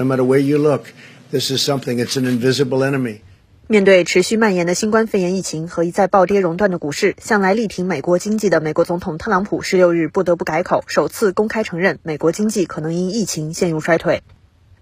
No matter where you look, this is something, it's an invisible enemy. 面对持续蔓延的新冠肺炎疫情和一再暴跌熔断的股市，向来力挺美国经济的美国总统特朗普十六日不得不改口，首次公开承认美国经济可能因疫情陷入衰退。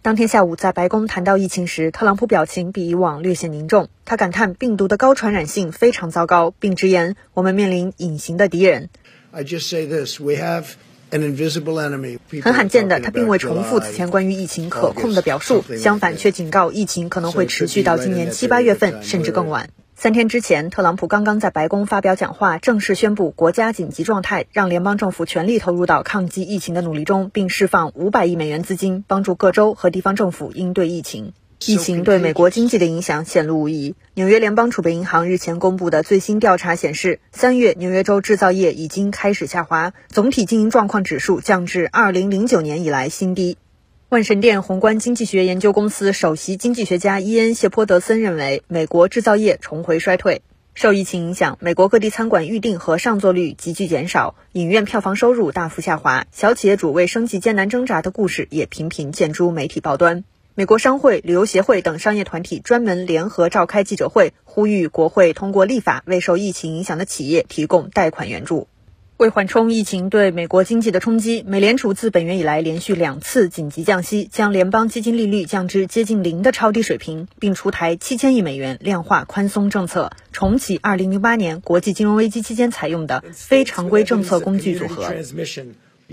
当天下午在白宫谈到疫情时，特朗普表情比以往略显凝重，他感叹病毒的高传染性非常糟糕，并直言我们面临隐形的敌人。I just say this: we have. 很罕见的，他并未重复此前关于疫情可控的表述，相反却警告疫情可能会持续到今年七八月份，甚至更晚。三天之前，特朗普刚刚在白宫发表讲话，正式宣布国家紧急状态，让联邦政府全力投入到抗击疫情的努力中，并释放五百亿美元资金，帮助各州和地方政府应对疫情。疫情对美国经济的影响显露无疑。纽约联邦储备银行日前公布的最新调查显示，三月纽约州制造业已经开始下滑，总体经营状况指数降至二零零九年以来新低。万神殿宏观经济学研究公司首席经济学家伊恩·谢泼德森认为，美国制造业重回衰退。受疫情影响，美国各地餐馆预订和上座率急剧减少，影院票房收入大幅下滑，小企业主为生计艰难挣扎的故事也频频见诸媒体报端。美国商会、旅游协会等商业团体专门联合召开记者会，呼吁国会通过立法，为受疫情影响的企业提供贷款援助。为缓冲疫情对美国经济的冲击，美联储自本月以来连续两次紧急降息，将联邦基金利率降至接近零的超低水平，并出台七千亿美元量化宽松政策，重启二零零八年国际金融危机期间采用的非常规政策工具组合。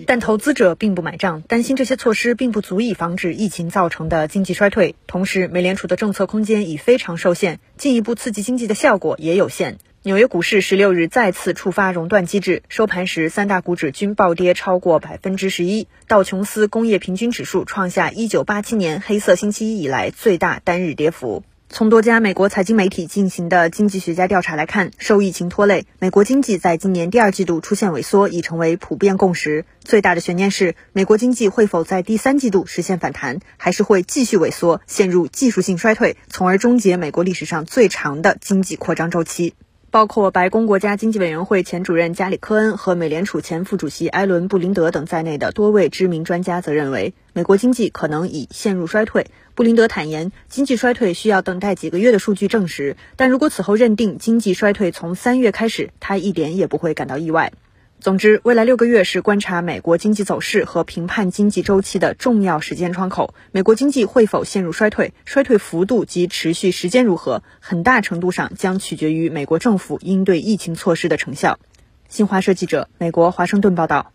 但投资者并不买账，担心这些措施并不足以防止疫情造成的经济衰退。同时，美联储的政策空间已非常受限，进一步刺激经济的效果也有限。纽约股市十六日再次触发熔断机制，收盘时三大股指均暴跌超过百分之十一，道琼斯工业平均指数创下一九八七年黑色星期一以来最大单日跌幅。从多家美国财经媒体进行的经济学家调查来看，受疫情拖累，美国经济在今年第二季度出现萎缩已成为普遍共识。最大的悬念是，美国经济会否在第三季度实现反弹，还是会继续萎缩，陷入技术性衰退，从而终结美国历史上最长的经济扩张周期。包括白宫国家经济委员会前主任加里科恩和美联储前副主席埃伦布林德等在内的多位知名专家则认为，美国经济可能已陷入衰退。布林德坦言，经济衰退需要等待几个月的数据证实，但如果此后认定经济衰退从三月开始，他一点也不会感到意外。总之，未来六个月是观察美国经济走势和评判经济周期的重要时间窗口。美国经济会否陷入衰退，衰退幅度及持续时间如何，很大程度上将取决于美国政府应对疫情措施的成效。新华社记者，美国华盛顿报道。